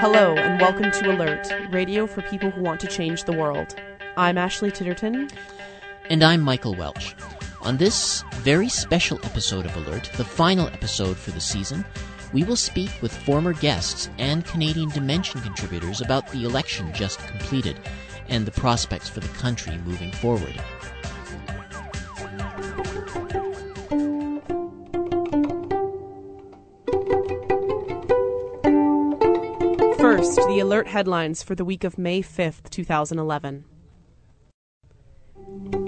Hello, and welcome to Alert, radio for people who want to change the world. I'm Ashley Titterton. And I'm Michael Welch. On this very special episode of Alert, the final episode for the season, we will speak with former guests and Canadian Dimension contributors about the election just completed and the prospects for the country moving forward. The alert headlines for the week of May 5th, 2011.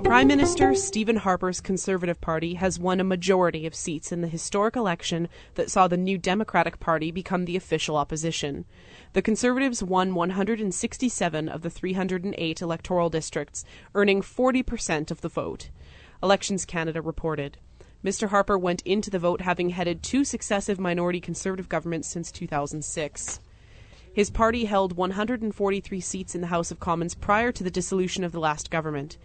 Prime Minister Stephen Harper's Conservative Party has won a majority of seats in the historic election that saw the New Democratic Party become the official opposition. The Conservatives won 167 of the 308 electoral districts, earning 40% of the vote. Elections Canada reported. Mr. Harper went into the vote having headed two successive minority Conservative governments since 2006. His party held 143 seats in the House of Commons prior to the dissolution of the last government.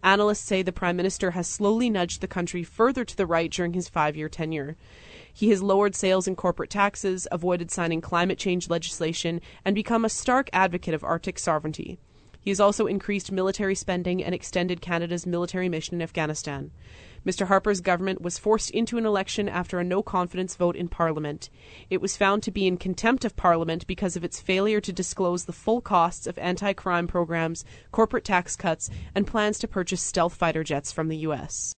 Analysts say the Prime Minister has slowly nudged the country further to the right during his five year tenure. He has lowered sales and corporate taxes, avoided signing climate change legislation, and become a stark advocate of Arctic sovereignty. He has also increased military spending and extended Canada's military mission in Afghanistan. Mr. Harper's government was forced into an election after a no confidence vote in Parliament. It was found to be in contempt of Parliament because of its failure to disclose the full costs of anti crime programs, corporate tax cuts, and plans to purchase stealth fighter jets from the U.S.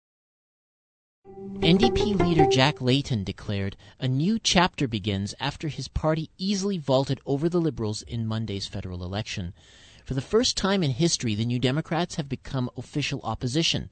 NDP leader Jack Layton declared a new chapter begins after his party easily vaulted over the Liberals in Monday's federal election. For the first time in history, the New Democrats have become official opposition.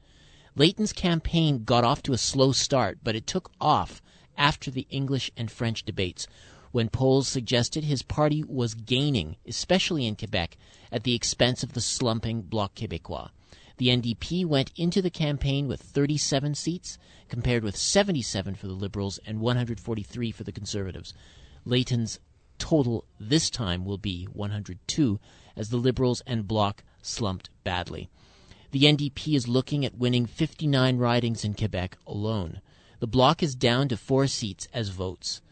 Layton's campaign got off to a slow start, but it took off after the English and French debates, when polls suggested his party was gaining, especially in Quebec, at the expense of the slumping Bloc Québécois. The NDP went into the campaign with 37 seats, compared with 77 for the Liberals and 143 for the Conservatives. Layton's total this time will be 102, as the Liberals and Bloc slumped badly. The NDP is looking at winning 59 ridings in Quebec alone. The bloc is down to four seats as votes.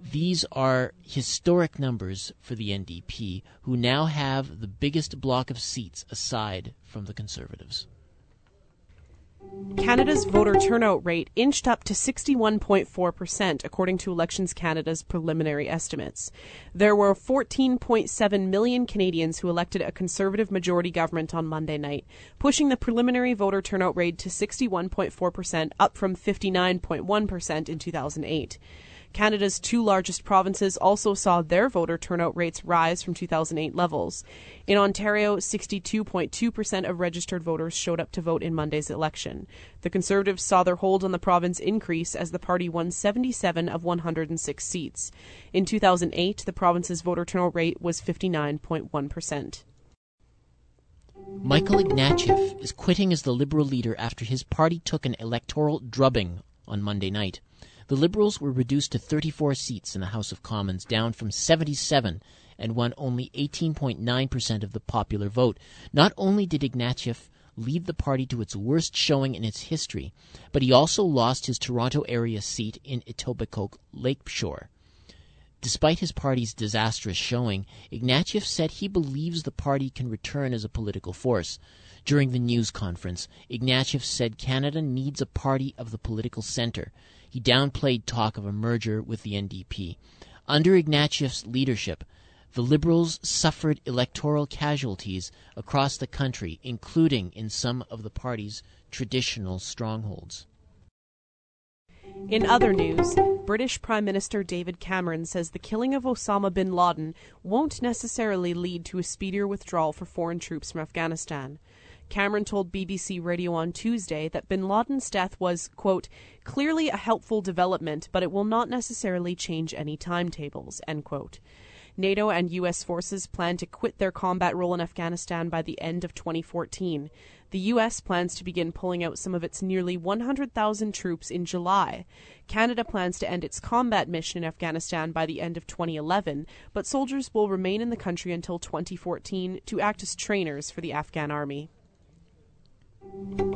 These are historic numbers for the NDP, who now have the biggest block of seats aside from the Conservatives. Canada's voter turnout rate inched up to 61.4%, according to Elections Canada's preliminary estimates. There were 14.7 million Canadians who elected a Conservative majority government on Monday night, pushing the preliminary voter turnout rate to 61.4%, up from 59.1% in 2008. Canada's two largest provinces also saw their voter turnout rates rise from 2008 levels. In Ontario, 62.2% of registered voters showed up to vote in Monday's election. The Conservatives saw their hold on the province increase as the party won 77 of 106 seats. In 2008, the province's voter turnout rate was 59.1%. Michael Ignatieff is quitting as the Liberal leader after his party took an electoral drubbing on Monday night. The Liberals were reduced to 34 seats in the House of Commons, down from 77, and won only 18.9% of the popular vote. Not only did Ignatieff lead the party to its worst showing in its history, but he also lost his Toronto area seat in Etobicoke Lakeshore. Despite his party's disastrous showing, Ignatieff said he believes the party can return as a political force. During the news conference, Ignatieff said Canada needs a party of the political center. He downplayed talk of a merger with the NDP. Under Ignatieff's leadership, the Liberals suffered electoral casualties across the country, including in some of the party's traditional strongholds. In other news, British Prime Minister David Cameron says the killing of Osama bin Laden won't necessarily lead to a speedier withdrawal for foreign troops from Afghanistan. Cameron told BBC Radio on Tuesday that bin Laden's death was, quote, clearly a helpful development, but it will not necessarily change any timetables, end quote. NATO and U.S. forces plan to quit their combat role in Afghanistan by the end of 2014. The U.S. plans to begin pulling out some of its nearly 100,000 troops in July. Canada plans to end its combat mission in Afghanistan by the end of 2011, but soldiers will remain in the country until 2014 to act as trainers for the Afghan army.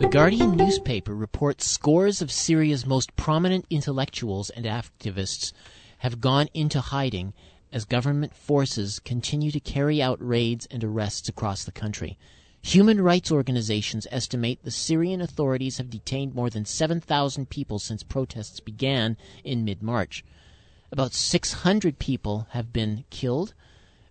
The Guardian newspaper reports scores of Syria's most prominent intellectuals and activists have gone into hiding as government forces continue to carry out raids and arrests across the country. Human rights organizations estimate the Syrian authorities have detained more than 7,000 people since protests began in mid March. About 600 people have been killed.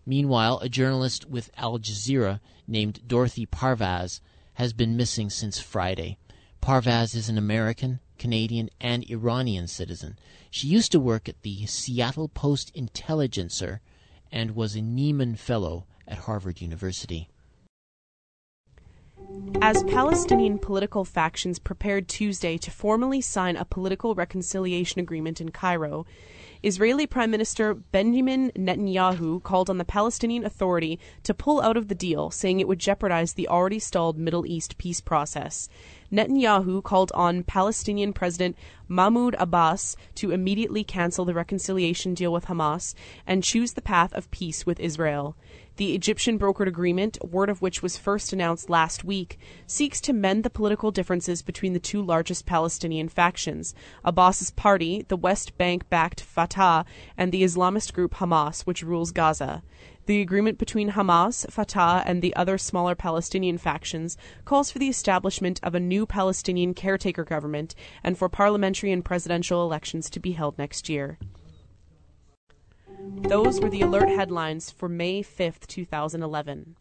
Meanwhile, a journalist with Al Jazeera named Dorothy Parvaz has been missing since Friday. Parvaz is an American, Canadian, and Iranian citizen. She used to work at the Seattle Post Intelligencer and was a Nieman Fellow at Harvard University. As Palestinian political factions prepared Tuesday to formally sign a political reconciliation agreement in Cairo, Israeli Prime Minister Benjamin Netanyahu called on the Palestinian Authority to pull out of the deal, saying it would jeopardize the already stalled Middle East peace process. Netanyahu called on Palestinian President Mahmoud Abbas to immediately cancel the reconciliation deal with Hamas and choose the path of peace with Israel. The Egyptian brokered agreement, word of which was first announced last week, seeks to mend the political differences between the two largest Palestinian factions Abbas's party, the West Bank backed Fatah, and the Islamist group Hamas, which rules Gaza. The agreement between Hamas, Fatah, and the other smaller Palestinian factions calls for the establishment of a new Palestinian caretaker government and for parliamentary and presidential elections to be held next year. Those were the alert headlines for May 5th, 2011.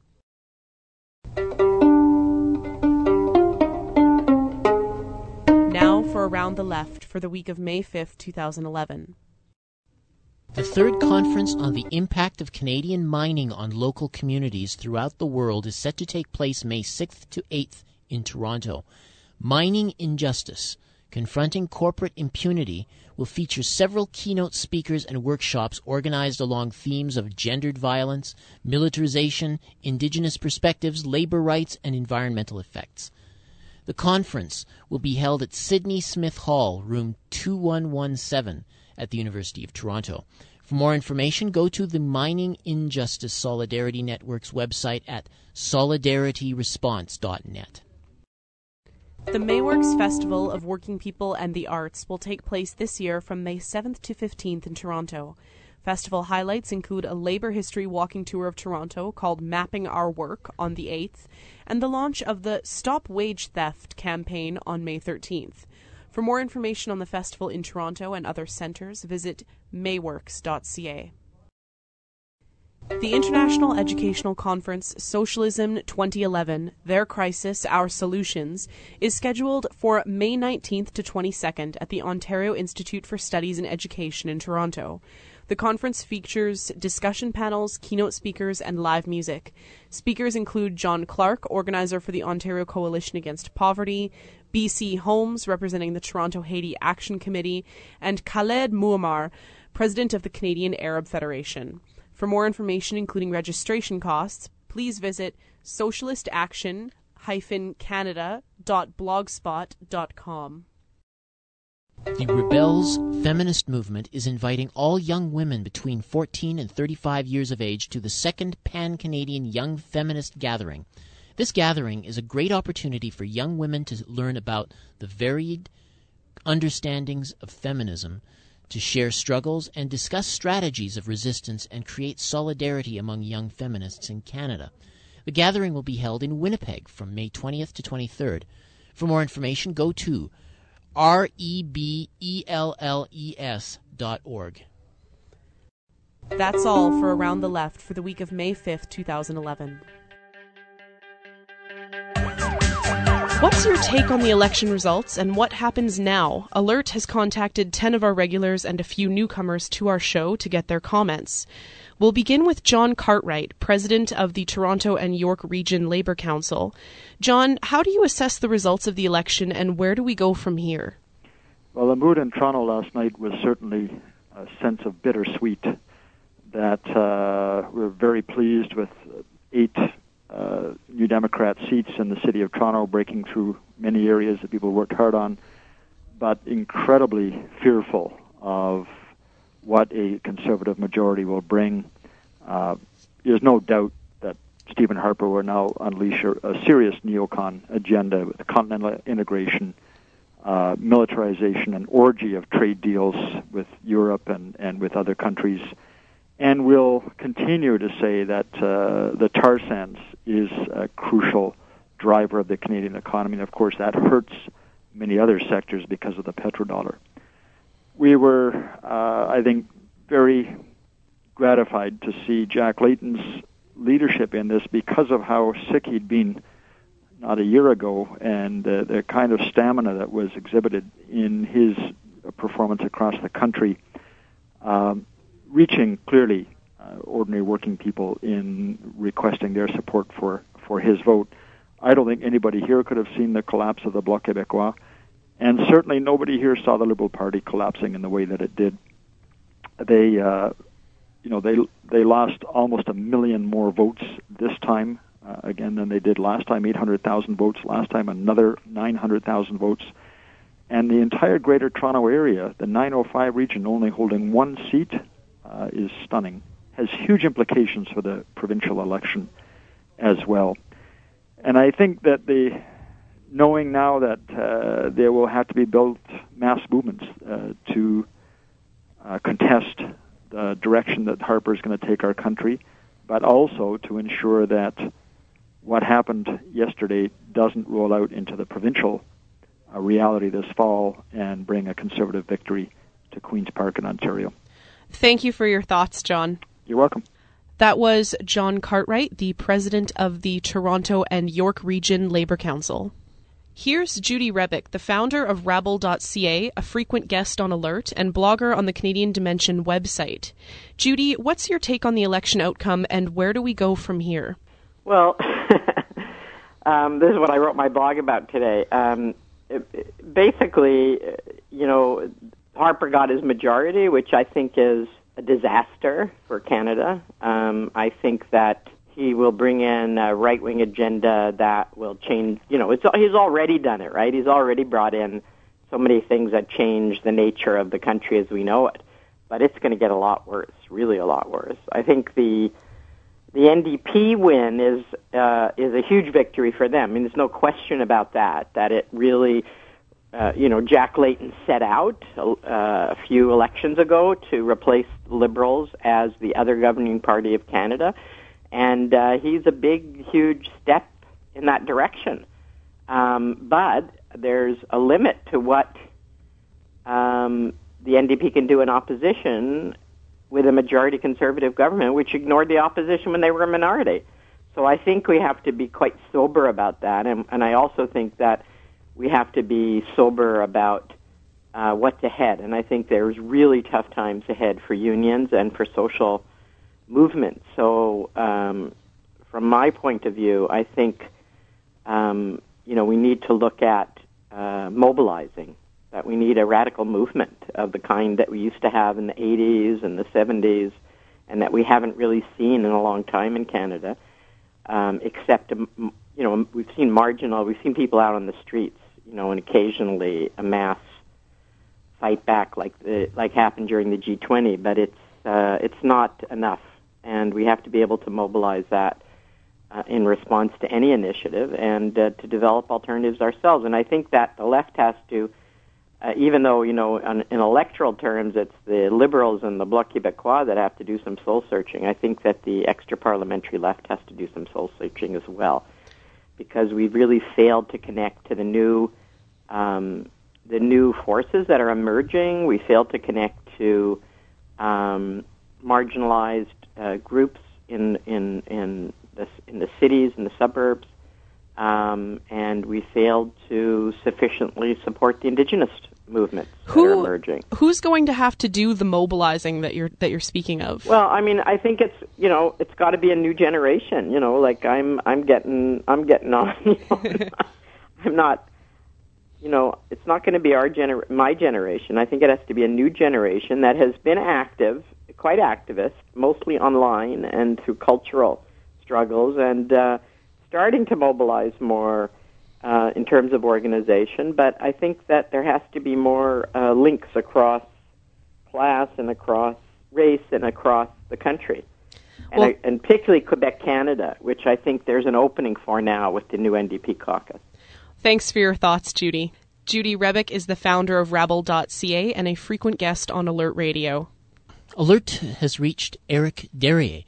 Now for Around the Left for the week of May 5th, 2011. The third conference on the impact of Canadian mining on local communities throughout the world is set to take place May 6th to 8th in Toronto. Mining Injustice Confronting Corporate Impunity will feature several keynote speakers and workshops organized along themes of gendered violence, militarization, indigenous perspectives, labor rights, and environmental effects. The conference will be held at Sidney Smith Hall, room 2117 at the University of Toronto. For more information, go to the Mining Injustice Solidarity Network's website at solidarityresponse.net. The Mayworks Festival of Working People and the Arts will take place this year from May 7th to 15th in Toronto. Festival highlights include a labor history walking tour of Toronto called Mapping Our Work on the 8th, and the launch of the Stop Wage Theft campaign on May 13th. For more information on the festival in Toronto and other centres, visit mayworks.ca. The International Educational Conference Socialism 2011 Their Crisis, Our Solutions is scheduled for May 19th to 22nd at the Ontario Institute for Studies in Education in Toronto. The conference features discussion panels, keynote speakers, and live music. Speakers include John Clarke, organizer for the Ontario Coalition Against Poverty, BC Holmes, representing the Toronto Haiti Action Committee, and Khaled Mouammar, president of the Canadian Arab Federation. For more information, including registration costs, please visit socialistaction-canada.blogspot.com. The Rebelles feminist movement is inviting all young women between 14 and 35 years of age to the second Pan Canadian Young Feminist Gathering. This gathering is a great opportunity for young women to learn about the varied understandings of feminism to share struggles and discuss strategies of resistance and create solidarity among young feminists in Canada. The gathering will be held in Winnipeg from May 20th to 23rd. For more information, go to rebelles dot org. That's all for Around the Left for the week of May 5th, 2011. What's your take on the election results and what happens now? Alert has contacted 10 of our regulars and a few newcomers to our show to get their comments. We'll begin with John Cartwright, president of the Toronto and York Region Labour Council. John, how do you assess the results of the election and where do we go from here? Well, the mood in Toronto last night was certainly a sense of bittersweet. That uh, we're very pleased with eight uh, New Democrat seats in the city of Toronto, breaking through many areas that people worked hard on, but incredibly fearful of what a conservative majority will bring. Uh, there's no doubt that Stephen Harper will now unleash a, a serious neocon agenda with continental integration, uh, militarization, an orgy of trade deals with Europe and, and with other countries and will continue to say that uh, the tar sands is a crucial driver of the Canadian economy. And of course, that hurts many other sectors because of the petrodollar. We were, uh, I think, very gratified to see Jack Layton's leadership in this because of how sick he'd been not a year ago and uh, the kind of stamina that was exhibited in his performance across the country, um, reaching clearly uh, ordinary working people in requesting their support for, for his vote. I don't think anybody here could have seen the collapse of the Bloc Québécois, and certainly nobody here saw the Liberal Party collapsing in the way that it did. They, uh, you know, they they lost almost a million more votes this time uh, again than they did last time. 800,000 votes last time, another 900,000 votes, and the entire Greater Toronto Area, the 905 region, only holding one seat, uh, is stunning. Has huge implications for the provincial election as well. And I think that the knowing now that uh, there will have to be built mass movements uh, to uh, contest the direction that Harper is going to take our country, but also to ensure that what happened yesterday doesn't roll out into the provincial uh, reality this fall and bring a conservative victory to Queen's Park in Ontario. Thank you for your thoughts, John. You're welcome. That was John Cartwright, the president of the Toronto and York Region Labour Council. Here's Judy Rebick, the founder of Rabble.ca, a frequent guest on Alert, and blogger on the Canadian Dimension website. Judy, what's your take on the election outcome and where do we go from here? Well, um, this is what I wrote my blog about today. Um, it, basically, you know, Harper got his majority, which I think is a disaster for Canada. Um, I think that he will bring in a right wing agenda that will change. You know, it's he's already done it, right? He's already brought in so many things that change the nature of the country as we know it. But it's going to get a lot worse, really a lot worse. I think the the NDP win is uh, is a huge victory for them. I mean, there's no question about that. That it really uh, you know, Jack Layton set out uh, a few elections ago to replace Liberals as the other governing party of Canada, and uh, he's a big, huge step in that direction. Um, but there's a limit to what um, the NDP can do in opposition with a majority conservative government, which ignored the opposition when they were a minority. So I think we have to be quite sober about that, and, and I also think that we have to be sober about uh, what's ahead. And I think there's really tough times ahead for unions and for social movements. So, um, from my point of view, I think um, you know we need to look at uh, mobilizing. That we need a radical movement of the kind that we used to have in the 80s and the 70s, and that we haven't really seen in a long time in Canada. Um, except, um, you know, we've seen marginal, we've seen people out on the streets you know, and occasionally a mass fight back like the like happened during the G20, but it's uh, it's not enough, and we have to be able to mobilize that uh, in response to any initiative and uh, to develop alternatives ourselves. And I think that the left has to, uh, even though you know, on, in electoral terms, it's the Liberals and the Bloc Québécois that have to do some soul searching. I think that the extra parliamentary left has to do some soul searching as well because we've really failed to connect to the new um, the new forces that are emerging. We failed to connect to um, marginalized uh, groups in in in the in the cities and the suburbs, um, and we failed to sufficiently support the indigenous movements Who, that are emerging. Who's going to have to do the mobilizing that you're that you're speaking of? Well, I mean, I think it's you know it's got to be a new generation. You know, like I'm I'm getting I'm getting on. You know, I'm not. You know, it's not going to be our gener- my generation. I think it has to be a new generation that has been active, quite activist, mostly online and through cultural struggles, and uh, starting to mobilize more uh, in terms of organization, but I think that there has to be more uh, links across class and across race and across the country. And, well, I, and particularly Quebec, Canada, which I think there's an opening for now with the new NDP caucus. Thanks for your thoughts, Judy. Judy Rebick is the founder of Rabble.ca and a frequent guest on Alert Radio. Alert has reached Eric Darier,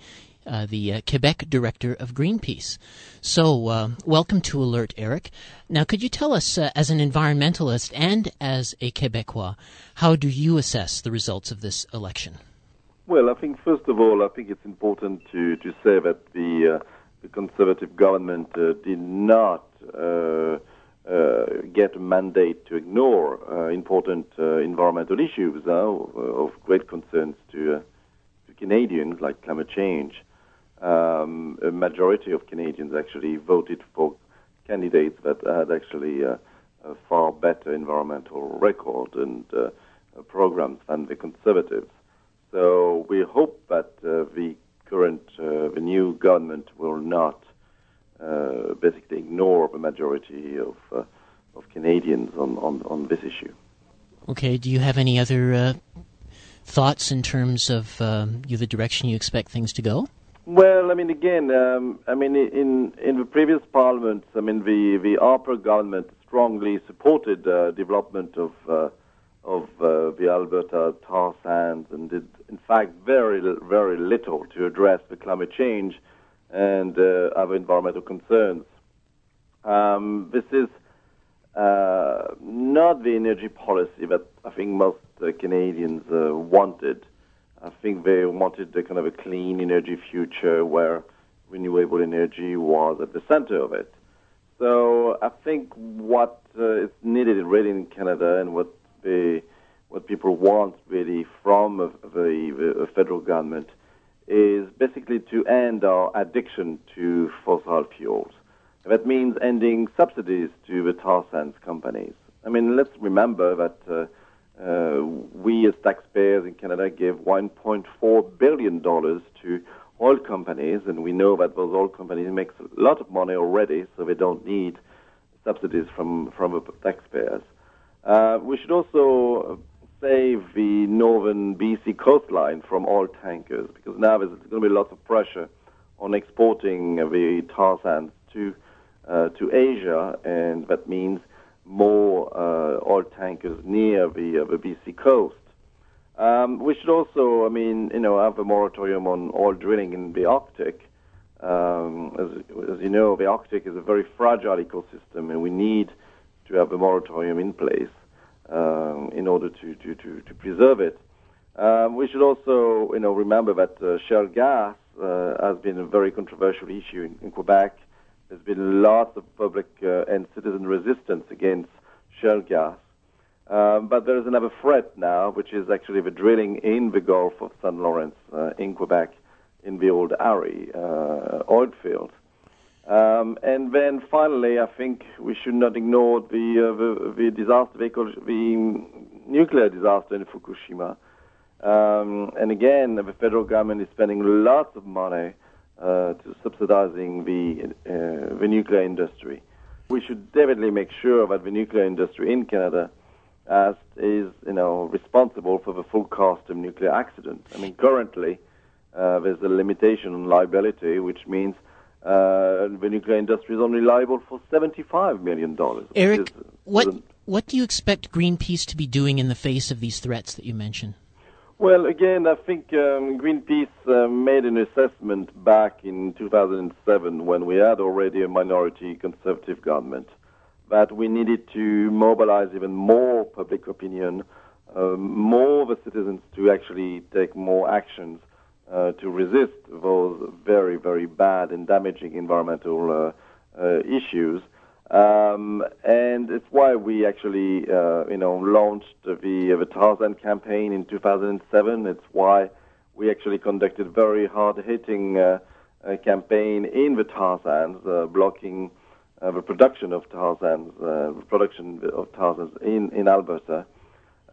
uh, the uh, Quebec director of Greenpeace. So, uh, welcome to Alert, Eric. Now, could you tell us, uh, as an environmentalist and as a Quebecois, how do you assess the results of this election? Well, I think first of all, I think it's important to, to say that the, uh, the conservative government uh, did not get a mandate to ignore important environmental issues of great concerns to, to Canadians, like climate change um, a majority of Canadians actually voted for candidates that had actually uh, a far better environmental record and uh, programs than the Conservatives. So we hope that uh, the current, uh, the new government will not uh, basically ignore the majority of uh, of Canadians on, on, on this issue. Okay. Do you have any other thoughts in terms of um, the direction you expect things to go? Well, I mean, again, um, I mean, in in the previous parliaments, I mean, the the Harper government strongly supported uh, development of uh, of uh, the Alberta tar sands and did, in fact, very very little to address the climate change and uh, other environmental concerns. Um, this is uh, not the energy policy that I think most uh, Canadians wanted. I think they wanted a kind of a clean energy future where renewable energy was at the center of it. So I think what uh, is needed really in Canada and what the what people want really from the, the federal government is basically to end our addiction to fossil fuels. That means ending subsidies to the tar sands companies. I mean, let's remember that uh, uh, we as taxpayers in Canada give $1.4 billion to oil companies, and we know that those oil companies make a lot of money already, so they don't need subsidies from, from taxpayers. Uh, we should also save the northern BC coastline from oil tankers, because now there's going to be lots of pressure on exporting the tar sands to, uh, to Asia, and that means more uh, oil tankers near the, uh, the BC coast. Um, we should also, I mean, you know, have a moratorium on oil drilling in the Arctic. Um, as, as, you know, the Arctic is a very fragile ecosystem, and we need to have a moratorium in place um, in order to, to, to, to preserve it. Um, we should also, you know, remember that uh, shale gas uh, has been a very controversial issue in, in Quebec there's been lots of public uh, and citizen resistance against shale gas. Um, but there is another threat now, which is actually the drilling in the Gulf of St. Lawrence uh, in Quebec in the old Harry uh, oil field. Um, and then finally, I think we should not ignore the, uh, the, the, disaster, the nuclear disaster in Fukushima. Um, and again, the federal government is spending lots of money to subsidizing the, uh, the nuclear industry. We should definitely make sure that the nuclear industry in Canada as is you know responsible for the full cost of nuclear accidents. I mean, currently uh, there's a limitation on liability, which means uh, the nuclear industry is only liable for seventy-five million dollars. Eric, is, what what do you expect Greenpeace to be doing in the face of these threats that you mentioned? Well, again, I think um, Greenpeace uh, made an assessment back in 2007 when we had already a minority conservative government that we needed to mobilize even more public opinion, uh, more of the citizens to actually take more actions uh, to resist those very, very bad and damaging environmental uh, uh, issues. Um, and it's why we actually, uh, you know, launched the the tar sand campaign in 2007. It's why we actually conducted very hard-hitting uh, campaign in the tar sands, uh, blocking uh, the production of tar sands, uh, production of tar sands in in Alberta,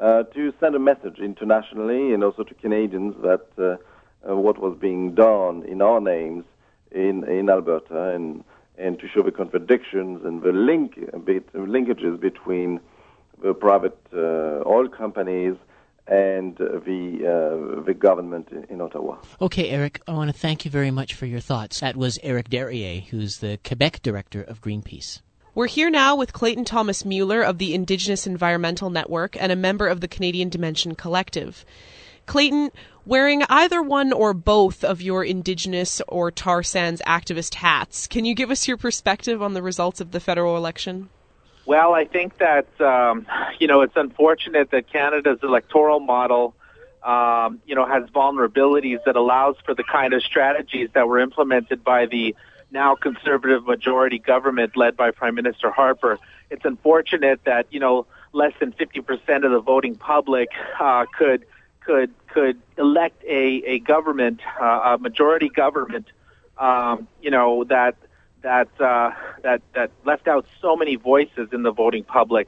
uh, to send a message internationally and also to Canadians that uh, what was being done in our names in in Alberta and and to show the contradictions and the link linkages between the private uh, oil companies and the uh, the government in, in, Ottawa. Okay, Eric, I want to thank you very much for your thoughts. That was Eric Darier, who's the Quebec director of Greenpeace. We're here now with Clayton Thomas Mueller of the Indigenous Environmental Network and a member of the Canadian Dimension Collective. Clayton, wearing either one or both of your Indigenous or tar sands activist hats, can you give us your perspective on the results of the federal election? Well, I think that um, you know it's unfortunate that Canada's electoral model, um, you know, has vulnerabilities that allows for the kind of strategies that were implemented by the now conservative majority government led by Prime Minister Harper. It's unfortunate that you know less than 50% of the voting public uh, could could could elect a a government, uh, a majority government, um, you know that that uh, that that left out so many voices in the voting public.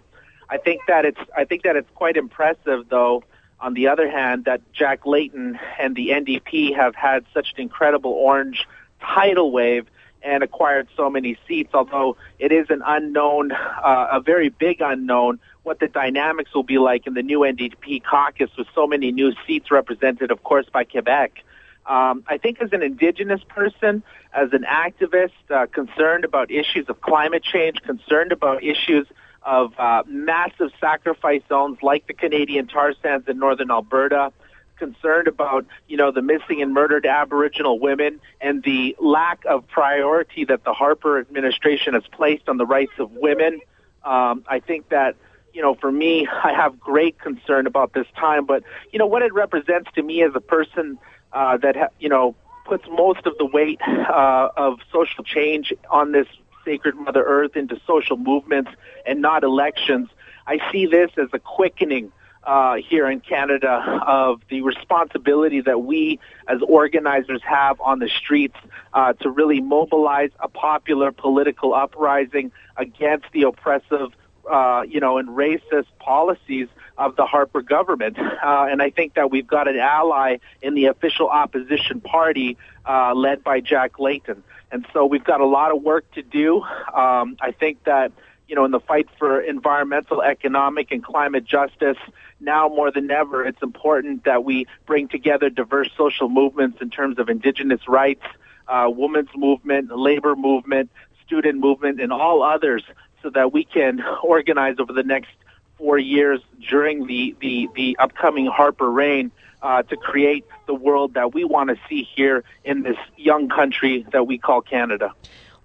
I think that it's I think that it's quite impressive, though. On the other hand, that Jack Layton and the NDP have had such an incredible orange tidal wave and acquired so many seats. Although it is an unknown, uh, a very big unknown, what the dynamics will be like in the new NDP caucus with so many new seats represented, of course, by Quebec. Um, I think as an Indigenous person, as an activist uh, concerned about issues of climate change, concerned about issues of uh, massive sacrifice zones like the Canadian tar sands in northern Alberta, concerned about you know the missing and murdered Aboriginal women and the lack of priority that the Harper administration has placed on the rights of women. Um, I think that you know for me, I have great concern about this time. But you know what it represents to me as a person uh, that ha- you know puts most of the weight uh, of social change on this sacred Mother Earth into social movements and not elections. I see this as a quickening uh, here in Canada of the responsibility that we as organizers have on the streets uh, to really mobilize a popular political uprising against the oppressive, uh, you know, and racist policies of the Harper government. Uh, and I think that we've got an ally in the official opposition party uh, led by Jack Layton. And so we've got a lot of work to do. Um, I think that, you know, in the fight for environmental, economic, and climate justice, now more than ever, it's important that we bring together diverse social movements in terms of indigenous rights, uh, women's movement, labor movement, student movement, and all others so that we can organize over the next four years during the, the, the upcoming Harper reign uh, to create the world that we want to see here in this young country that we call Canada.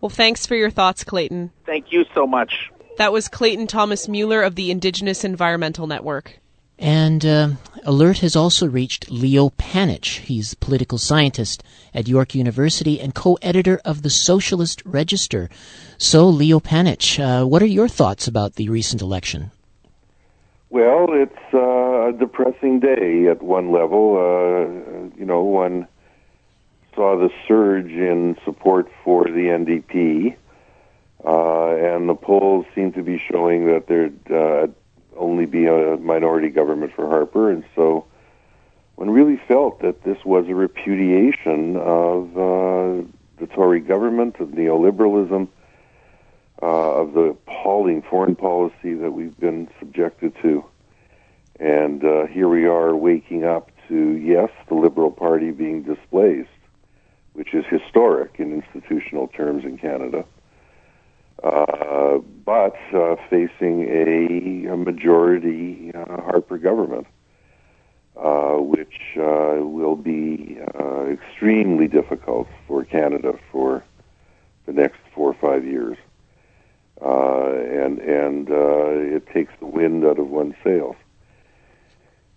Well, thanks for your thoughts, Clayton. Thank you so much. That was Clayton Thomas Mueller of the Indigenous Environmental Network. And uh, alert has also reached Leo Panitch. He's a political scientist at York University and co-editor of the Socialist Register. So, Leo Panitch, uh, what are your thoughts about the recent election? Well, it's uh, a depressing day at one level. Uh, you know, one saw the surge in support for the NDP, uh, and the polls seem to be showing that they're uh, only be a minority government for Harper, and so one really felt that this was a repudiation of uh, the Tory government, of neoliberalism, uh, of the appalling foreign policy that we've been subjected to. And uh, here we are waking up to, yes, the Liberal Party being displaced, which is historic in institutional terms in Canada, uh, but uh, facing a, a majority uh, Harper government. Uh, which uh, will be extremely difficult for Canada for the next four or five years and and it takes the wind out of one's sails.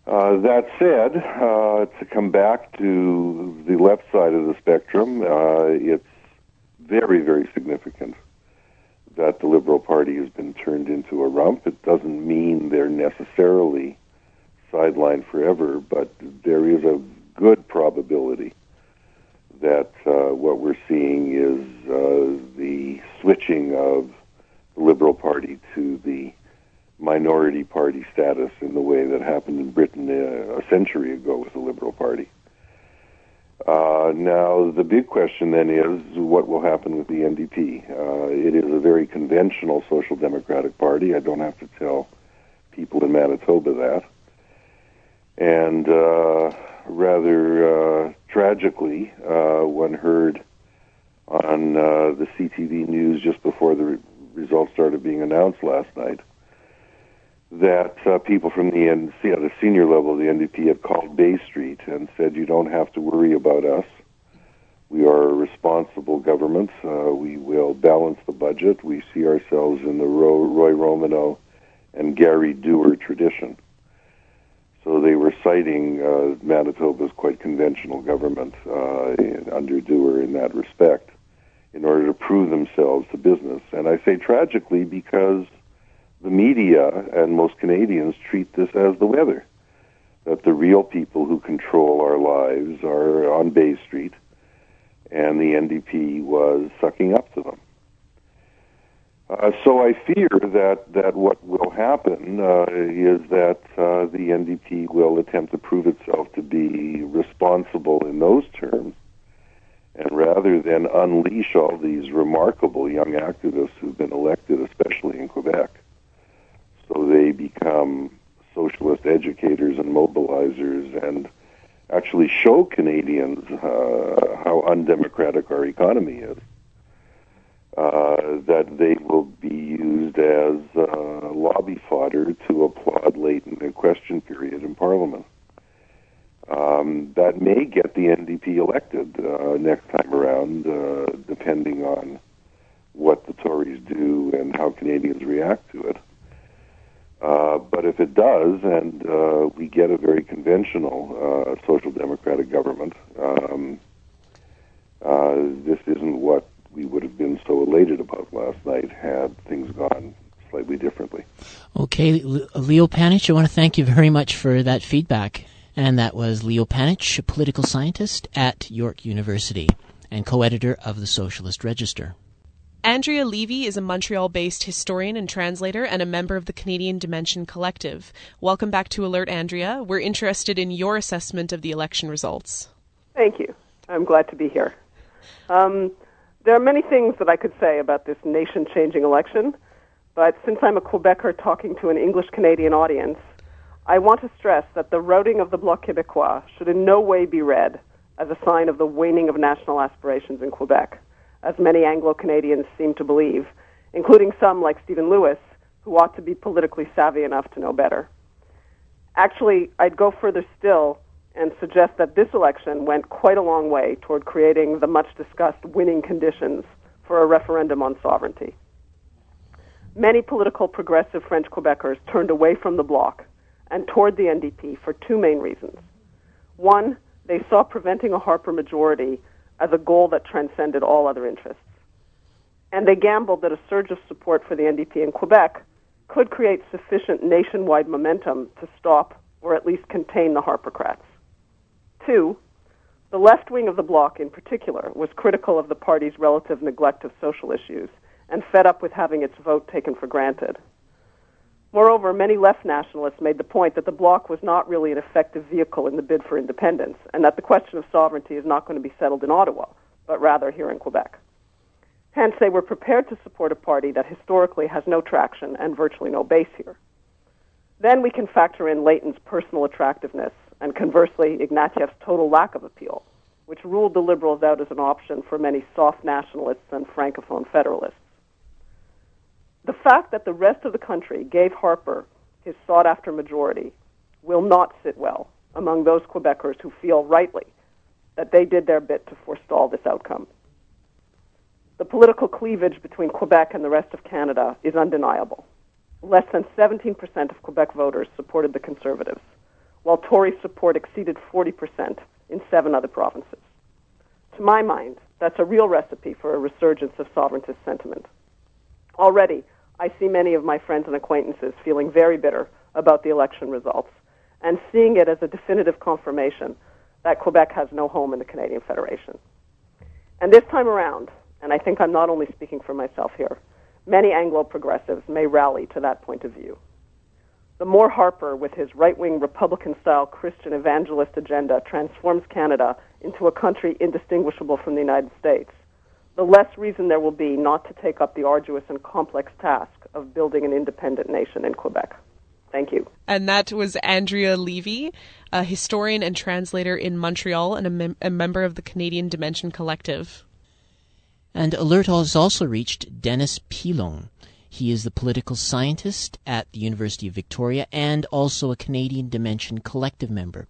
That said, to come back to the left side of the spectrum, it's very, very significant that the Liberal Party has been turned into a rump. It doesn't mean they're necessarily sidelined forever, but there is a good probability that uh, what we're seeing is uh, the switching of the Liberal Party to the minority party status in the way that happened in Britain uh, a century ago with the Liberal Party. Uh, now, the big question then is what will happen with the NDP? Uh, it is a very conventional social democratic party. I don't have to tell people in Manitoba that. And uh, rather uh, tragically, uh, one heard on uh, the CTV news just before the results started being announced last night that uh, people from the senior level of the NDP had called Bay Street and said, "You don't have to worry about us. We are a responsible government. Uh, we will balance the budget. We see ourselves in the Roy, Romanow and Gary Doer tradition." So they were citing uh, Manitoba's quite conventional government uh, under Doer in that respect, in order to prove themselves to business. And I say tragically because the media and most Canadians treat this as the weather. That the real people who control our lives are on Bay Street, and the NDP was sucking up to them. Uh, so I fear that, that what will happen uh, is that uh, the NDP will attempt to prove itself to be responsible in those terms, and rather than unleash all these remarkable young activists who've been elected, especially in Quebec, so they become socialist educators and mobilizers and actually show Canadians uh, how undemocratic our economy is. Uh, that they will be used as uh, lobby fodder to applaud late in the question period in Parliament. Um, that may get the NDP elected uh, next time around, uh, depending on what the Tories do and how Canadians react to it. Uh, but if it does, and uh, we get a very conventional uh, social democratic government, um, uh, this isn't what we would have been so elated about last night had things gone slightly differently. Okay, Leo Panitch, I want to thank you very much for that feedback. And that was Leo Panitch, a political scientist at York University and co editor of the Socialist Register. Andrea Levy is a Montreal based historian and translator and a member of the Canadian Dimension Collective. Welcome back to Alert, Andrea. We're interested in your assessment of the election results. Thank you. I'm glad to be here. Um, there are many things that I could say about this nation changing election, but since I'm a Quebecer talking to an English Canadian audience, I want to stress that the routing of the Bloc Québécois should in no way be read as a sign of the waning of national aspirations in Quebec as many Anglo Canadians seem to believe, including some like Stephen Lewis, who ought to be politically savvy enough to know better. Actually, I'd go further still and suggest that this election went quite a long way toward creating the much discussed winning conditions for a referendum on sovereignty. Many political progressive French Quebecers turned away from the Bloc and toward the NDP for two main reasons. One, they saw preventing a Harper majority as a goal that transcended all other interests. And they gambled that a surge of support for the NDP in Quebec could create sufficient nationwide momentum to stop or at least contain the Harpercrats. Two, the left wing of the bloc in particular was critical of the party's relative neglect of social issues and fed up with having its vote taken for granted. Moreover, many left nationalists made the point that the bloc was not really an effective vehicle in the bid for independence, and that the question of sovereignty is not going to be settled in Ottawa, but rather here in Quebec. Hence, they were prepared to support a party that historically has no traction and virtually no base here. Then we can factor in Layton's personal attractiveness and conversely Ignatieff's total lack of appeal, which ruled the Liberals out as an option for many soft nationalists and francophone federalists. The fact that the rest of the country gave Harper his sought after majority will not sit well among those Quebecers who feel rightly that they did their bit to forestall this outcome. The political cleavage between Quebec and the rest of Canada is undeniable. Less than 17% of Quebec voters supported the Conservatives, while Tory support exceeded 40% in seven other provinces. To my mind, that's a real recipe for a resurgence of sovereigntist sentiment. Already, I see many of my friends and acquaintances feeling very bitter about the election results and seeing it as a definitive confirmation that Quebec has no home in the Canadian Federation. And this time around, and I think I'm not only speaking for myself here, many Anglo progressives may rally to that point of view. The more Harper, with his right wing Republican style Christian evangelist agenda, transforms Canada into a country indistinguishable from the United States, the less reason there will be not to take up the arduous and complex task of building an independent nation in Quebec. Thank you. And that was Andrea Levy, a historian and translator in Montreal and a, mem- a member of the Canadian Dimension Collective. And Alert has also reached Dennis Pilon. He is the political scientist at the University of Victoria and also a Canadian Dimension Collective member.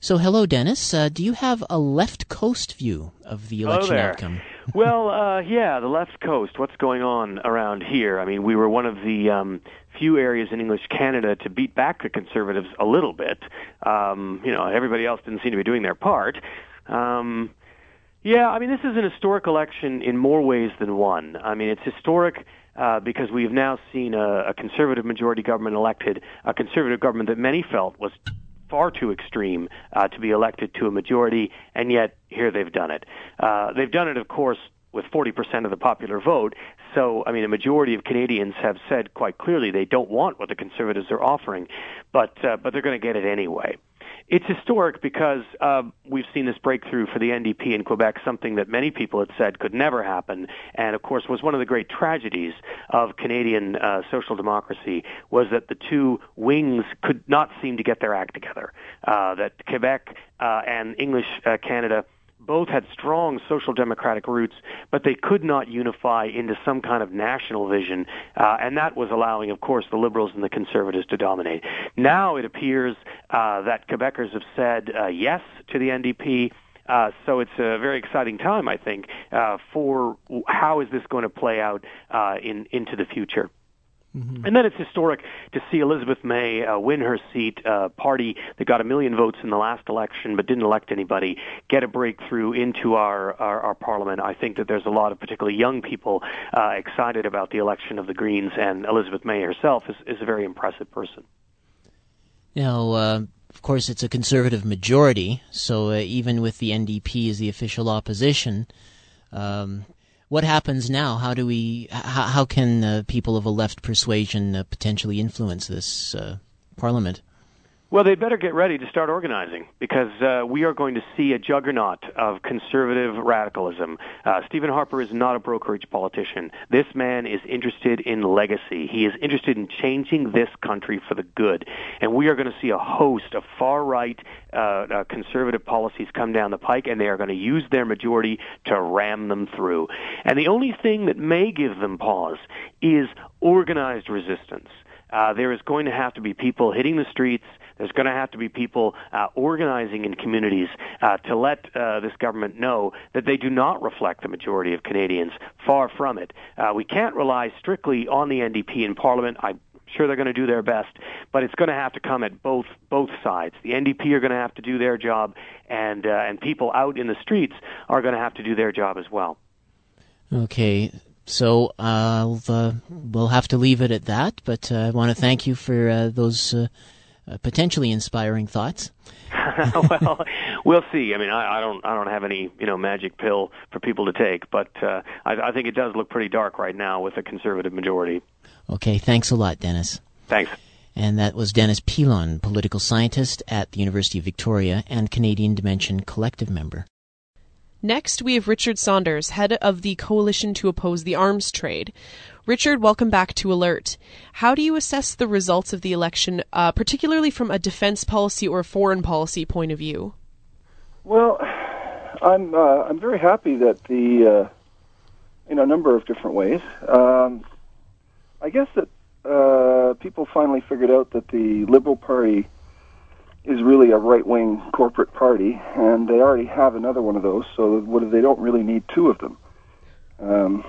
So, hello, Dennis. Uh, do you have a left coast view of the election outcome? Well, uh, yeah, the left coast. What's going on around here? I mean, we were one of the um, few areas in English Canada to beat back the Conservatives a little bit. Um, you know, everybody else didn't seem to be doing their part. Um, yeah, I mean, this is an historic election in more ways than one. I mean, it's historic. Uh, because we've now seen a, a conservative majority government elected, a conservative government that many felt was far too extreme uh, to be elected to a majority, and yet here they've done it. Uh, they've done it, of course, with 40% of the popular vote. So, I mean, a majority of Canadians have said quite clearly they don't want what the Conservatives are offering, but uh, but they're going to get it anyway. It's historic because uh, we've seen this breakthrough for the NDP in Quebec, something that many people had said could never happen, and of course was one of the great tragedies of Canadian uh, social democracy was that the two wings could not seem to get their act together. Uh, that Quebec uh, and English uh, Canada both had strong social democratic roots, but they could not unify into some kind of national vision, uh, and that was allowing, of course, the Liberals and the Conservatives to dominate. Now it appears uh, that Quebecers have said uh, yes to the NDP. Uh, so it's a very exciting time, I think, uh, for how is this going to play out uh, in into the future. Mm-hmm. And then it's historic to see Elizabeth May uh, win her seat, uh, party that got a million votes in the last election but didn't elect anybody, get a breakthrough into our, our, our parliament. I think that there's a lot of particularly young people uh, excited about the election of the Greens, and Elizabeth May herself is, is a very impressive person. Now, uh, of course, it's a conservative majority, so uh, even with the NDP as the official opposition, um, what happens now? How do we? How, how can uh, people of a left persuasion uh, potentially influence this uh, parliament? Well, they better get ready to start organizing because uh, we are going to see a juggernaut of conservative radicalism. Uh, Stephen Harper is not a brokerage politician. This man is interested in legacy. He is interested in changing this country for the good. And we are going to see a host of far right uh, uh, conservative policies come down the pike, and they are going to use their majority to ram them through. And the only thing that may give them pause is organized resistance. Uh, there is going to have to be people hitting the streets there's going to have to be people uh, organizing in communities uh, to let uh, this government know that they do not reflect the majority of Canadians. Far from it. Uh, we can't rely strictly on the NDP in Parliament. I sure they're going to do their best, but it's going to have to come at both both sides. The NDP are going to have to do their job, and uh, and people out in the streets are going to have to do their job as well. Okay, so uh, uh, we'll have to leave it at that. But uh, I want to thank you for uh, those uh, potentially inspiring thoughts. well, we'll see. I mean, I, I don't, I don't have any, you know, magic pill for people to take, but uh, I, I think it does look pretty dark right now with a conservative majority. Okay, thanks a lot, Dennis. Thanks. And that was Dennis Pilon, political scientist at the University of Victoria and Canadian Dimension Collective member. Next, we have Richard Saunders, head of the Coalition to Oppose the Arms Trade. Richard, welcome back to Alert. How do you assess the results of the election, uh, particularly from a defense policy or foreign policy point of view? Well, I'm uh, I'm very happy that the uh, in a number of different ways. Um, I guess that uh, people finally figured out that the Liberal Party is really a right wing corporate party, and they already have another one of those, so what, they don't really need two of them. Um,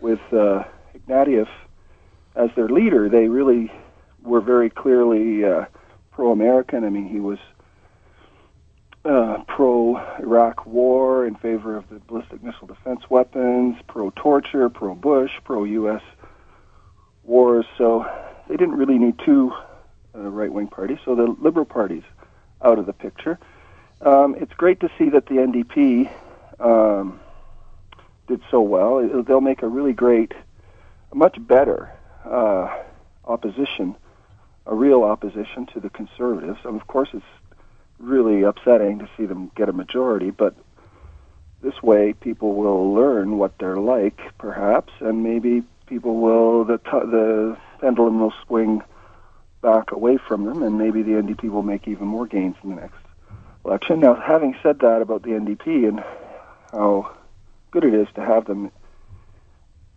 with uh, Ignatieff as their leader, they really were very clearly uh, pro American. I mean, he was uh, pro Iraq war, in favor of the ballistic missile defense weapons, pro torture, pro Bush, pro U.S. wars. So they didn't really need two uh, right wing party, so the Liberal party's out of the picture. Um, it's great to see that the NDP um, did so well. They'll make a really great, much better uh, opposition, a real opposition to the Conservatives. And of course, it's really upsetting to see them get a majority, but this way people will learn what they're like, perhaps, and maybe people will the the pendulum will swing back away from them, and maybe the NDP will make even more gains in the next election. Now, having said that about the NDP and how good it is to have them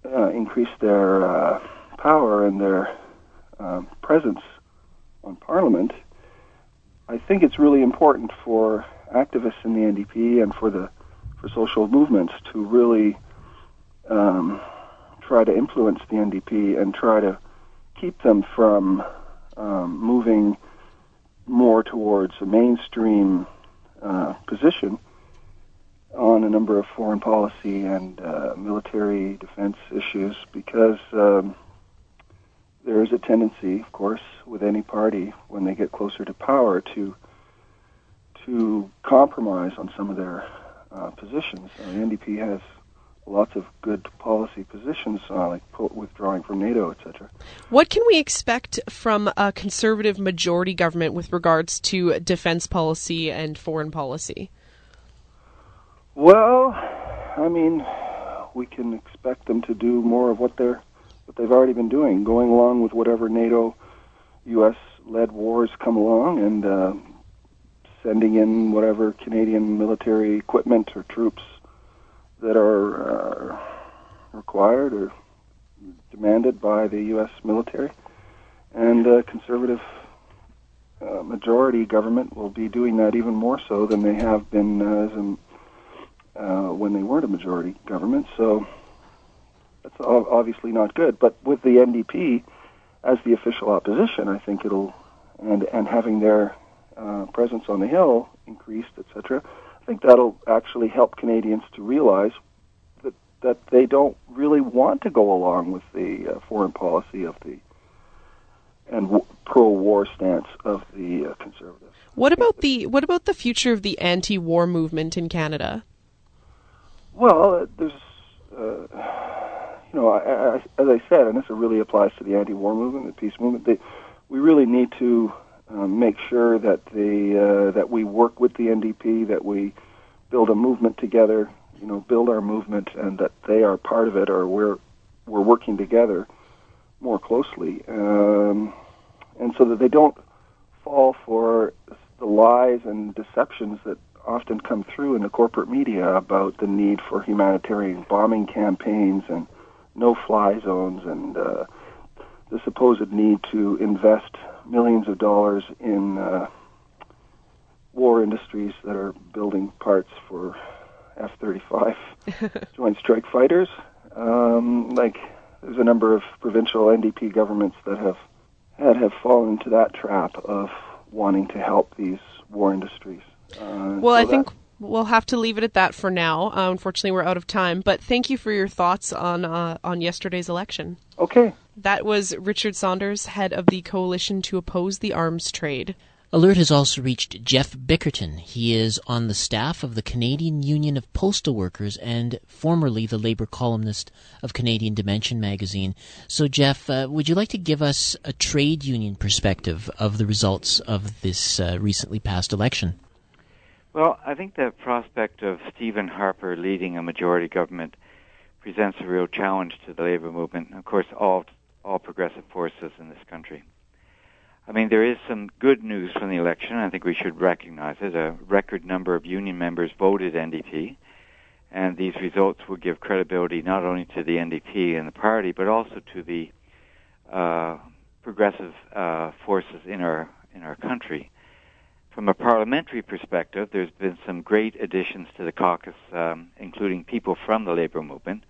uh, increase their uh, power and their um, presence on Parliament, I think it's really important for activists in the NDP and for the for social movements to really um, try to influence the NDP and try to keep them from um, moving more towards a mainstream uh, position on a number of foreign policy and uh, military defense issues because um, there is a tendency, of course, with any party when they get closer to power to to compromise on some of their uh, positions. Uh, the NDP has lots of good policy positions, uh, like withdrawing from NATO, etc. What can we expect from a conservative majority government with regards to defense policy and foreign policy? Well, I mean, we can expect them to do more of what they're what they've already been doing, going along with whatever NATO, U.S. led wars come along, and uh, sending in whatever Canadian military equipment or troops that are uh, required or demanded by the U.S. military. And uh, conservative uh, majority government will be doing that even more so than they have been uh, as a uh, when they weren't a majority government. So that's obviously not good. But with the NDP as the official opposition, I think it'll and and having their uh, presence on the Hill increased, etc. I think that'll actually help Canadians to realize that that they don't really want to go along with the uh, foreign policy of the and w- pro-war stance of the uh, conservatives. What about the what about the future of the anti-war movement in Canada? Well, there's, uh, you know, I, I, as I said, and this really applies to the anti-war movement, the peace movement. They, we really need to uh, make sure that the uh, that we work with the NDP, that we build a movement together. You know, build our movement, and that they are part of it, or we're we're working together more closely, um, and so that they don't fall for the lies and deceptions that often come through in the corporate media about the need for humanitarian bombing campaigns and no-fly zones and uh, the supposed need to invest millions of dollars in uh, war industries that are building parts for F-35 Joint Strike Fighters. Um, like there's a number of provincial NDP governments that have had have fallen into that trap of wanting to help these war industries. Uh, well, so I think we'll have to leave it at that for now. Uh, unfortunately, we're out of time. But thank you for your thoughts on uh, on yesterday's election. Okay. That was Richard Saunders, head of the Coalition to Oppose the Arms Trade. Alert has also reached Jeff Bickerton. He is on the staff of the Canadian Union of Postal Workers and formerly the labor columnist of Canadian Dimension magazine. So, Jeff, uh, would you like to give us a trade union perspective of the results of this uh, recently passed election? Well, I think the prospect of Stephen Harper leading a majority government presents a real challenge to the labor movement, and of course, all all progressive forces in this country. I mean, there is some good news from the election. I think we should recognize it. A record number of union members voted NDP, and these results will give credibility not only to the NDP and the party, but also to the uh, progressive uh, forces in our in our country. From a parliamentary perspective, there's been some great additions to the caucus, um, including people from the labor movement,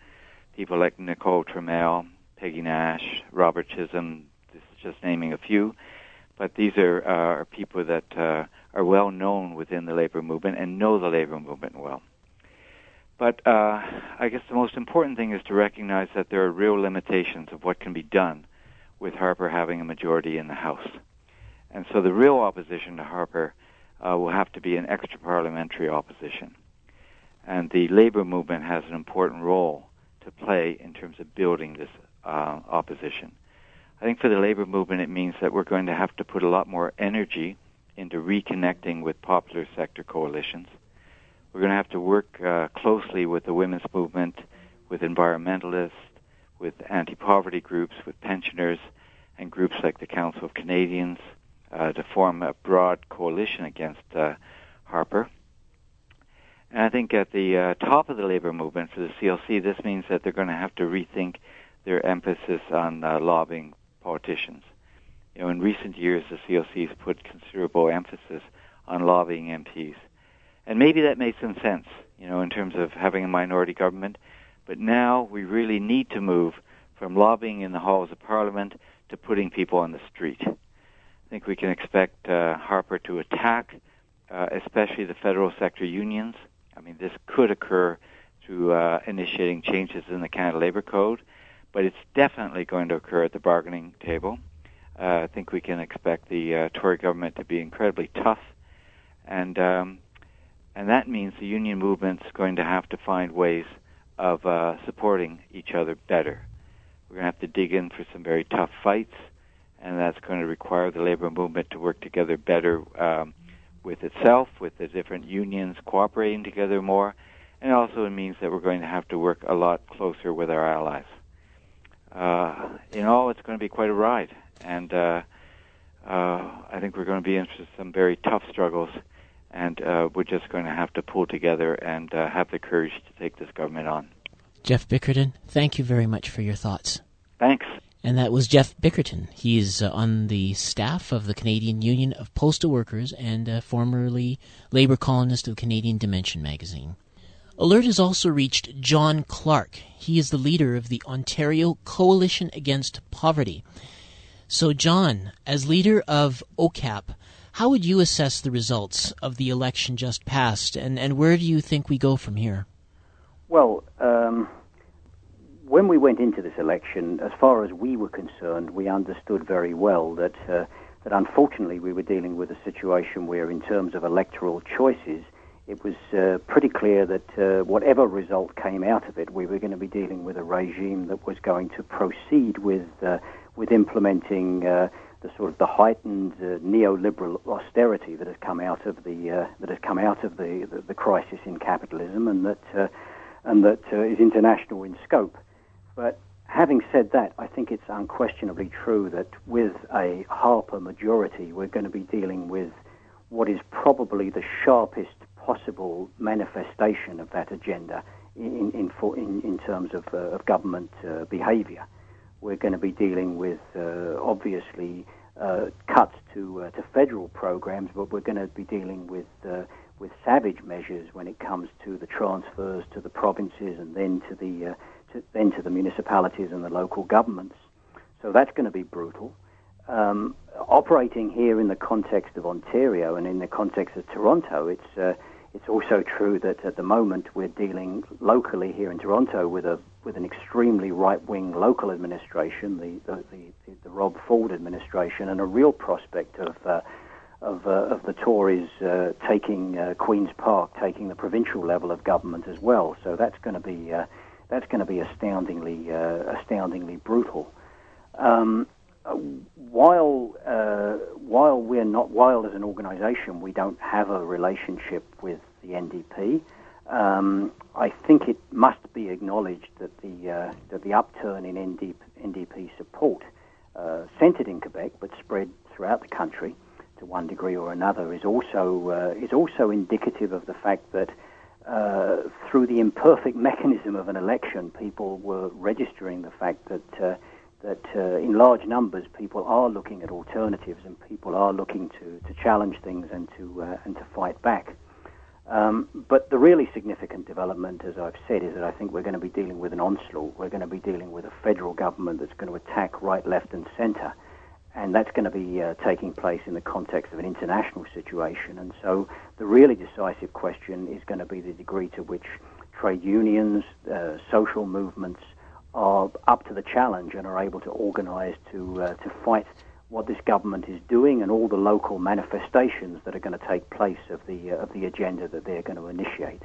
people like Nicole Turmel, Peggy Nash, Robert Chisholm, this is just naming a few. But these are, uh, are people that uh, are well known within the labor movement and know the labor movement well. But uh, I guess the most important thing is to recognize that there are real limitations of what can be done with Harper having a majority in the House. And so the real opposition to Harper uh, will have to be an extra parliamentary opposition. And the labor movement has an important role to play in terms of building this uh, opposition. I think for the labor movement, it means that we're going to have to put a lot more energy into reconnecting with popular sector coalitions. We're going to have to work uh, closely with the women's movement, with environmentalists, with anti poverty groups, with pensioners, and groups like the Council of Canadians, to form a broad coalition against uh, Harper. And I think at the uh, top of the labor movement for the CLC, this means that they're going to have to rethink their emphasis on uh, lobbying politicians. You know, in recent years, the CLC has put considerable emphasis on lobbying MPs, and maybe that made some sense. You know, in terms of having a minority government, but now we really need to move from lobbying in the halls of Parliament to putting people on the street. Think we can expect uh, Harper to attack, uh, especially the federal sector unions. I mean, this could occur through uh, initiating changes in the Canada Labour Code, but it's definitely going to occur at the bargaining table. Uh, I think we can expect the uh, Tory government to be incredibly tough, and um, and that means the union movement's going to have to find ways of uh, supporting each other better. We're going to have to dig in for some very tough fights, and that's going to require the labor movement to work together better um, with itself, with the different unions cooperating together more, and also it means that we're going to have to work a lot closer with our allies. Uh, in all, it's going to be quite a ride, and uh, uh, I think we're going to be in some very tough struggles and uh, we're just going to have to pull together and uh, have the courage to take this government on. Jeff Bickerton, thank you very much for your thoughts. Thanks. And that was Jeff Bickerton. He is uh, on the staff of the Canadian Union of Postal Workers and uh, formerly labor columnist of Canadian Dimension magazine. Alert has also reached John Clarke. He is the leader of the Ontario Coalition Against Poverty. So, John, as leader of OCAP, how would you assess the results of the election just passed, and, and where do you think we go from here? Well, um, when we went into this election, as far as we were concerned, we understood very well that uh, that unfortunately we were dealing with a situation where, in terms of electoral choices, it was uh, pretty clear that uh, whatever result came out of it, we were going to be dealing with a regime that was going to proceed with uh, with implementing uh, the sort of the heightened uh, neoliberal austerity that has come out of the that has come out of the, the, the, crisis in capitalism and that and that is international in scope. But having said that, I think it's unquestionably true that with a Harper majority, we're going to be dealing with what is probably the sharpest possible manifestation of that agenda in in, in, in terms of, uh, of government uh, behaviour we're going to be dealing with uh, obviously uh, cuts to uh, to federal programs, but we're going to be dealing with uh, with savage measures when it comes to the transfers to the provinces and then to the to, then to the municipalities and the local governments. So that's going to be brutal. Um, operating here in the context of Ontario and in the context of Toronto, it's uh, it's also true that at the moment we're dealing locally here in Toronto with a with an extremely right-wing local administration, the the, the, the Rob Ford administration, and a real prospect of uh, of, uh, of the Tories uh, taking uh, Queens Park, taking the provincial level of government as well. So that's going to be uh, that's going to be astoundingly uh, astoundingly brutal. Um, while uh, while we're not while as an organisation we don't have a relationship with the NDP, um, I think it must be acknowledged that the uh, that the upturn in NDP, NDP support, uh, centred in Quebec but spread throughout the country to one degree or another, is also uh, is also indicative of the fact that. Uh, through the imperfect mechanism of an election, people were registering the fact that uh, that uh, in large numbers people are looking at alternatives and people are looking to, to challenge things and to uh, and to fight back. Um, but the really significant development, as I've said, is that I think we're going to be dealing with an onslaught. We're going to be dealing with a federal government that's going to attack right, left, and centre. And that's going to be uh, taking place in the context of an international situation. And so the really decisive question is going to be the degree to which trade unions, uh, social movements, are up to the challenge and are able to organise to uh, to fight what this government is doing and all the local manifestations that are going to take place of the uh, of the agenda that they're going to initiate.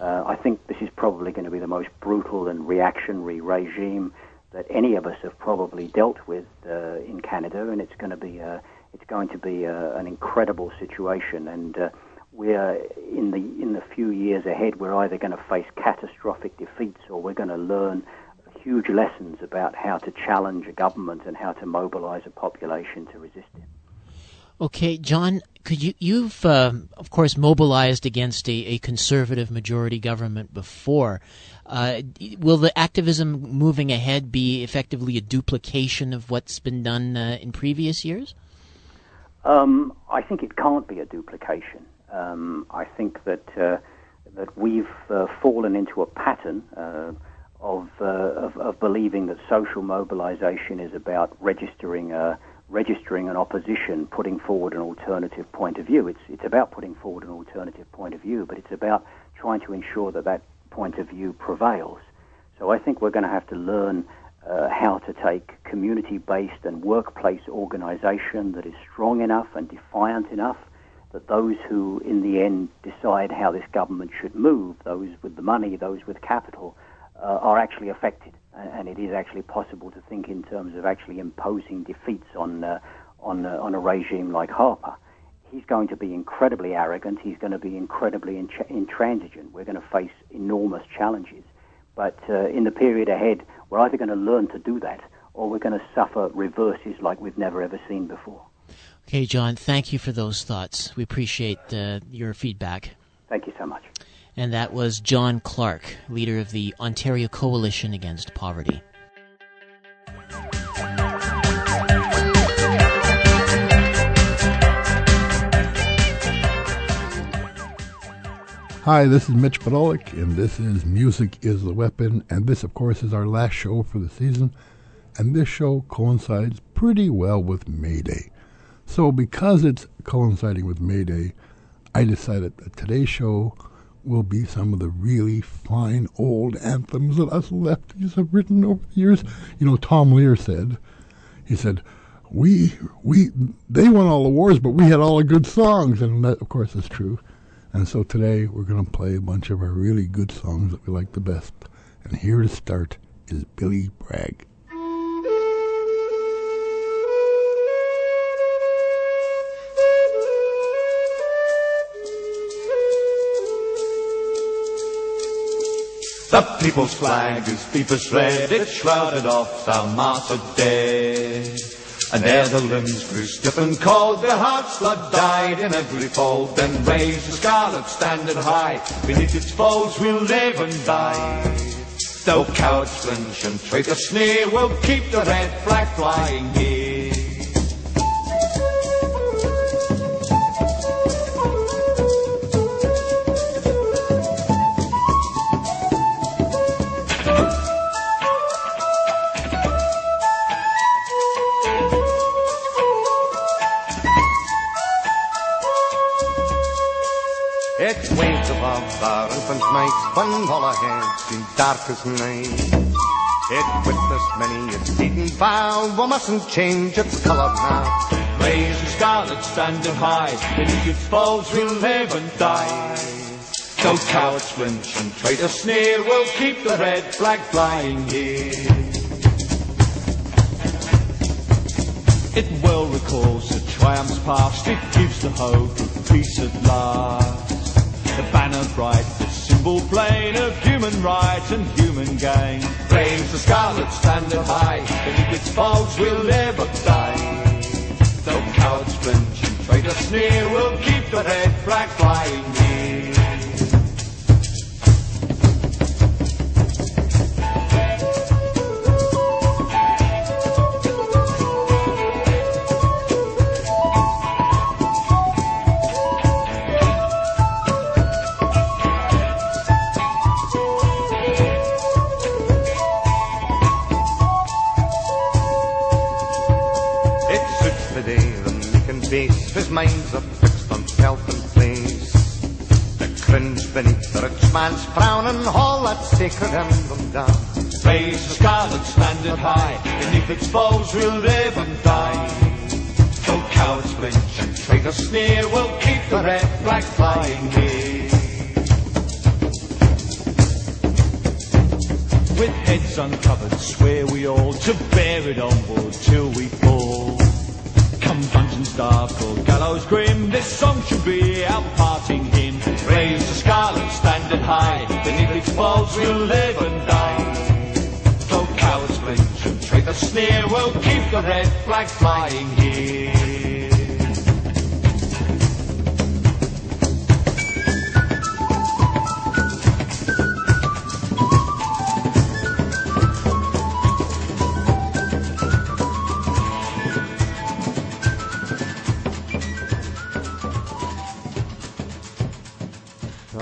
Uh, I think this is probably going to be the most brutal and reactionary regime that any of us have probably dealt with uh, in Canada, and it's going to be a, it's going to be an incredible situation. And uh, we're in the in the few years ahead, we're either going to face catastrophic defeats or we're going to learn huge lessons about how to challenge a government and how to mobilize a population to resist it. Okay, John, could you you've uh, of course mobilized against a, a conservative majority government before. Uh, will the activism moving ahead be effectively a duplication of what's been done uh, in previous years? Um, I think it can't be a duplication. Um, I think that uh, that we've uh, fallen into a pattern uh, of, of, of believing that social mobilization is about registering a registering an opposition, putting forward an alternative point of view. It's, it's about putting forward an alternative point of view, but it's about trying to ensure that that point of view prevails. So I think we're going to have to learn uh, how to take community based and workplace organization that is strong enough and defiant enough that those who, in the end, decide how this government should move, those with the money, those with capital, uh, are actually affected and it is actually possible to think in terms of actually imposing defeats on uh, on uh, on a regime like Harper. He's going to be incredibly arrogant. He's going to be incredibly intransigent. We're going to face enormous challenges. But uh, in the period ahead, we're either going to learn to do that, or we're going to suffer reverses like we've never ever seen before. Okay, John. Thank you for those thoughts. We appreciate uh, your feedback. Thank you so much and that was John Clarke, leader of the Ontario Coalition Against Poverty. Hi, this is Mitch Podolak, and this is Music is the Weapon, and this, of course, is our last show for the season, and this show coincides pretty well with May Day. So, because it's coinciding with May Day, I decided that today's show will be some of the really fine old anthems that us lefties have written over the years. You know, Tom Lehrer said, he said, we, we, they won all the wars, but we had all the good songs. And that, of course, is true. And so today we're going to play a bunch of our really good songs that we like the best. And here to start is Billy Bragg. The people's flag is deepest red, it shrouded off our martyred dead. And ere the limbs grew stiff and cold, their heart's blood died in every fold. Then raised the scarlet standard high, beneath its folds we'll live and die. Though cowards flinch and traitors sneer, we'll keep the red flag flying here. Heads seemed dark as night. It witnessed many its beaten vow, we mustn't change its colour now. Raise the scarlet standard high, beneath its folds we'll live and die. Though cowards flinch and traitors sneer, we'll keep the red flag flying here. It well recalls the triumphs past, it gives the hope of peace at last. The banner bright, symbol plain of human rights and human gain. Raise the scarlet standard high, beneath its folds we'll never die. Though cowards flinch and traitors sneer, we'll keep the red flag flying minds are fixed on health and place. The cringe beneath the rich man's frown and haul that sacred emblem down. Raise the scarlet standard high, beneath its foes we'll live and die. Though cowards flinch and traitors sneer, we'll keep the red flag flying here. With heads uncovered, swear we all to bear it onward till we. Dark or gallows grim, this song should be our parting hymn. Raise the scarlet standard high, beneath its walls we'll live and die. Though cowards flinch and traitors sneer, we'll keep the red flag flying here.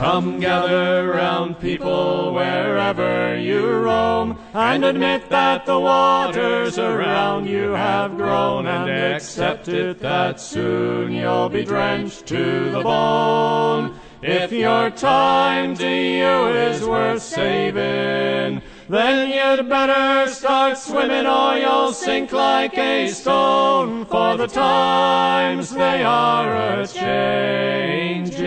Come gather round people wherever you roam, and admit that the waters around you have grown, and accept it that soon you'll be drenched to the bone. If your time to you is worth saving, then you'd better start swimming or you'll sink like a stone, for the times they are a changing.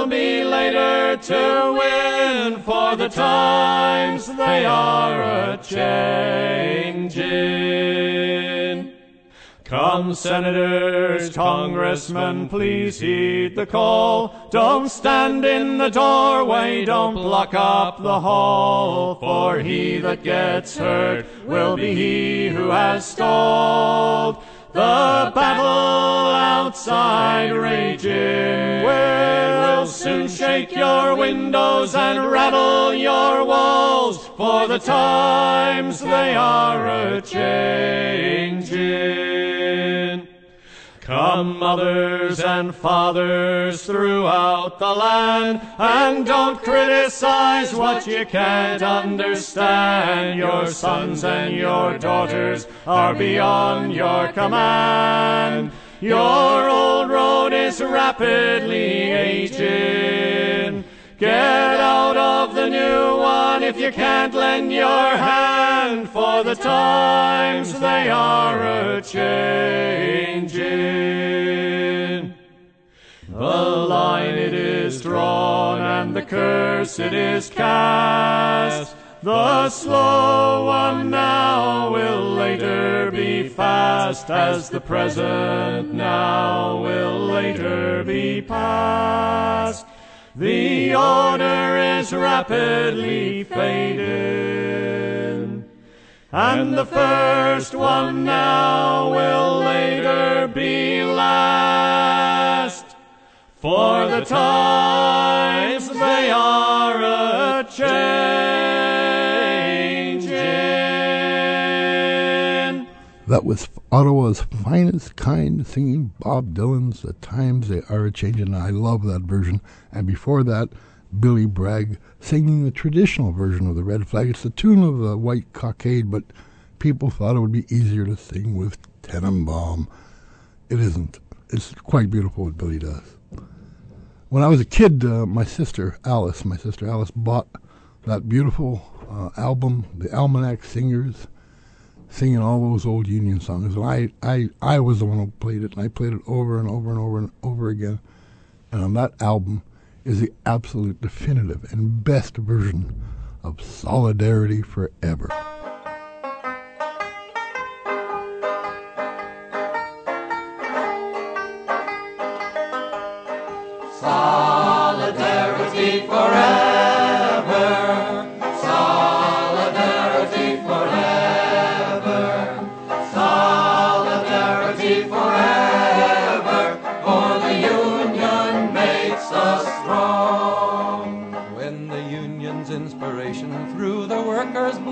to win, for the times they are a changing. Come, senators, congressmen, please heed the call. Don't stand in the doorway, don't block up the hall, for he that gets hurt will be he who has stalled. The battle outside raging will soon shake your windows and rattle your walls, for the times they are a changing. Come, mothers and fathers throughout the land, and don't criticize what you can't understand. Your sons and your daughters are beyond your command. Your old road is rapidly aging. Get out of the new one if you can't lend your hand, for the times they are a changing. The line it is drawn and the curse it is cast. The slow one now will later be fast, as the present now will later be past. The order is rapidly fading, and the first one now will later be last. For the times they are a changing. That was Ottawa's finest kind singing Bob Dylan's The Times They Are a Changin'. I love that version. And before that, Billy Bragg singing the traditional version of the Red Flag. It's the tune of the White Cockade, but people thought it would be easier to sing with Tannenbaum. It isn't. It's quite beautiful what Billy does. When I was a kid, uh, my sister Alice, my sister Alice, bought that beautiful uh, album, the Almanac Singers, singing all those old Union songs. And I, I, I was the one who played it, and I played it over and over and over and over again. And on that album is the absolute definitive and best version of Solidarity Forever. Solidarity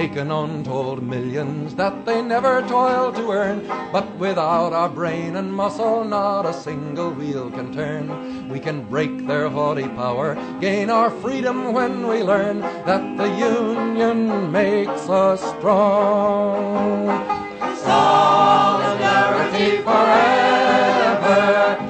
Taken untold millions that they never toiled to earn. But without our brain and muscle, not a single wheel can turn. We can break their haughty power, gain our freedom when we learn that the Union makes us strong. Solidarity forever.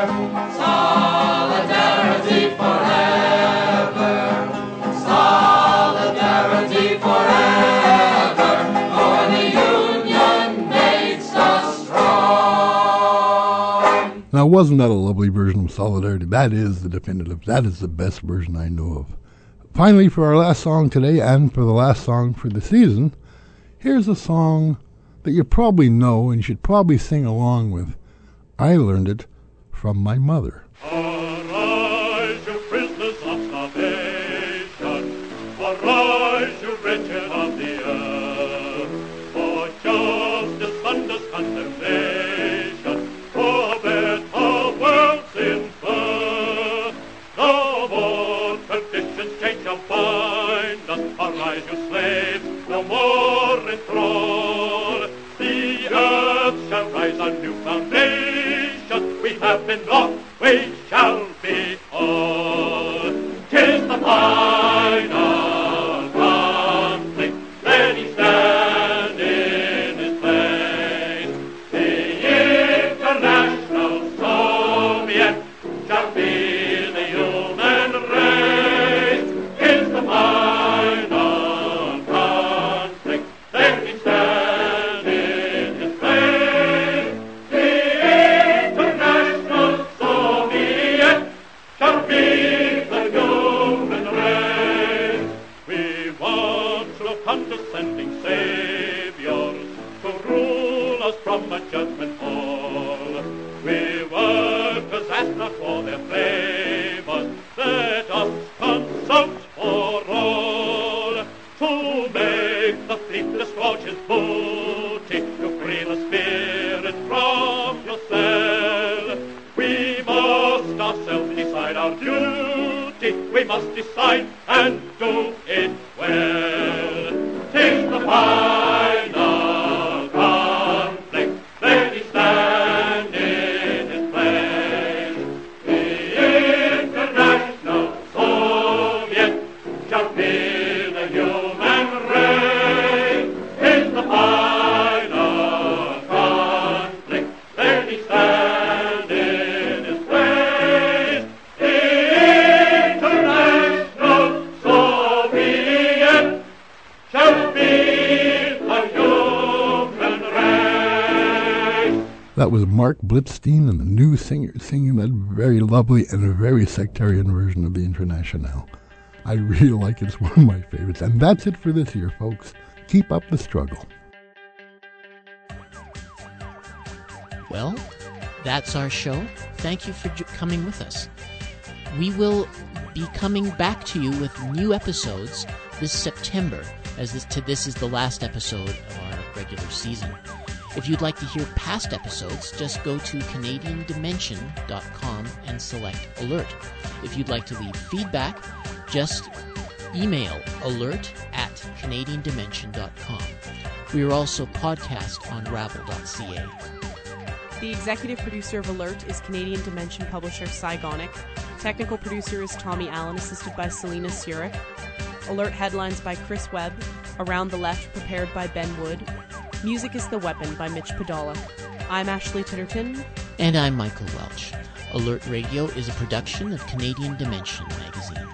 Wasn't that a lovely version of Solidarity? That is the definitive. That is the best version I know of. Finally, for our last song today and for the last song for the season, here's a song that you probably know and should probably sing along with. I learned it from my mother. Rise on new foundation. We have been lost, we shall be all. Tis the final ourselves decide our duty, we must decide and do it well. Tis the final Was Marc Blitzstein and the new singer singing that very lovely and very sectarian version of the Internationale. I really like it. It's one of my favorites. And that's it for this year, folks. Keep up the struggle. Well, that's our show. Thank you for j- coming with us. We will be coming back to you with new episodes this September, as this, to, this is the last episode of our regular season. If you'd like to hear past episodes, just go to CanadianDimension.com and select Alert. If you'd like to leave feedback, just email alert at CanadianDimension.com. We are also podcast on Rabble.ca. The executive producer of Alert is Canadian Dimension publisher Cy Gonick. Technical producer is Tommy Allen, assisted by Selena Surik. Alert headlines by Chris Webb. Around the Left, prepared by Ben Wood. Music is the Weapon by Mitch Podolak. I'm Ashley Titterton. And I'm Michael Welch. Alert Radio is a production of Canadian Dimension magazine.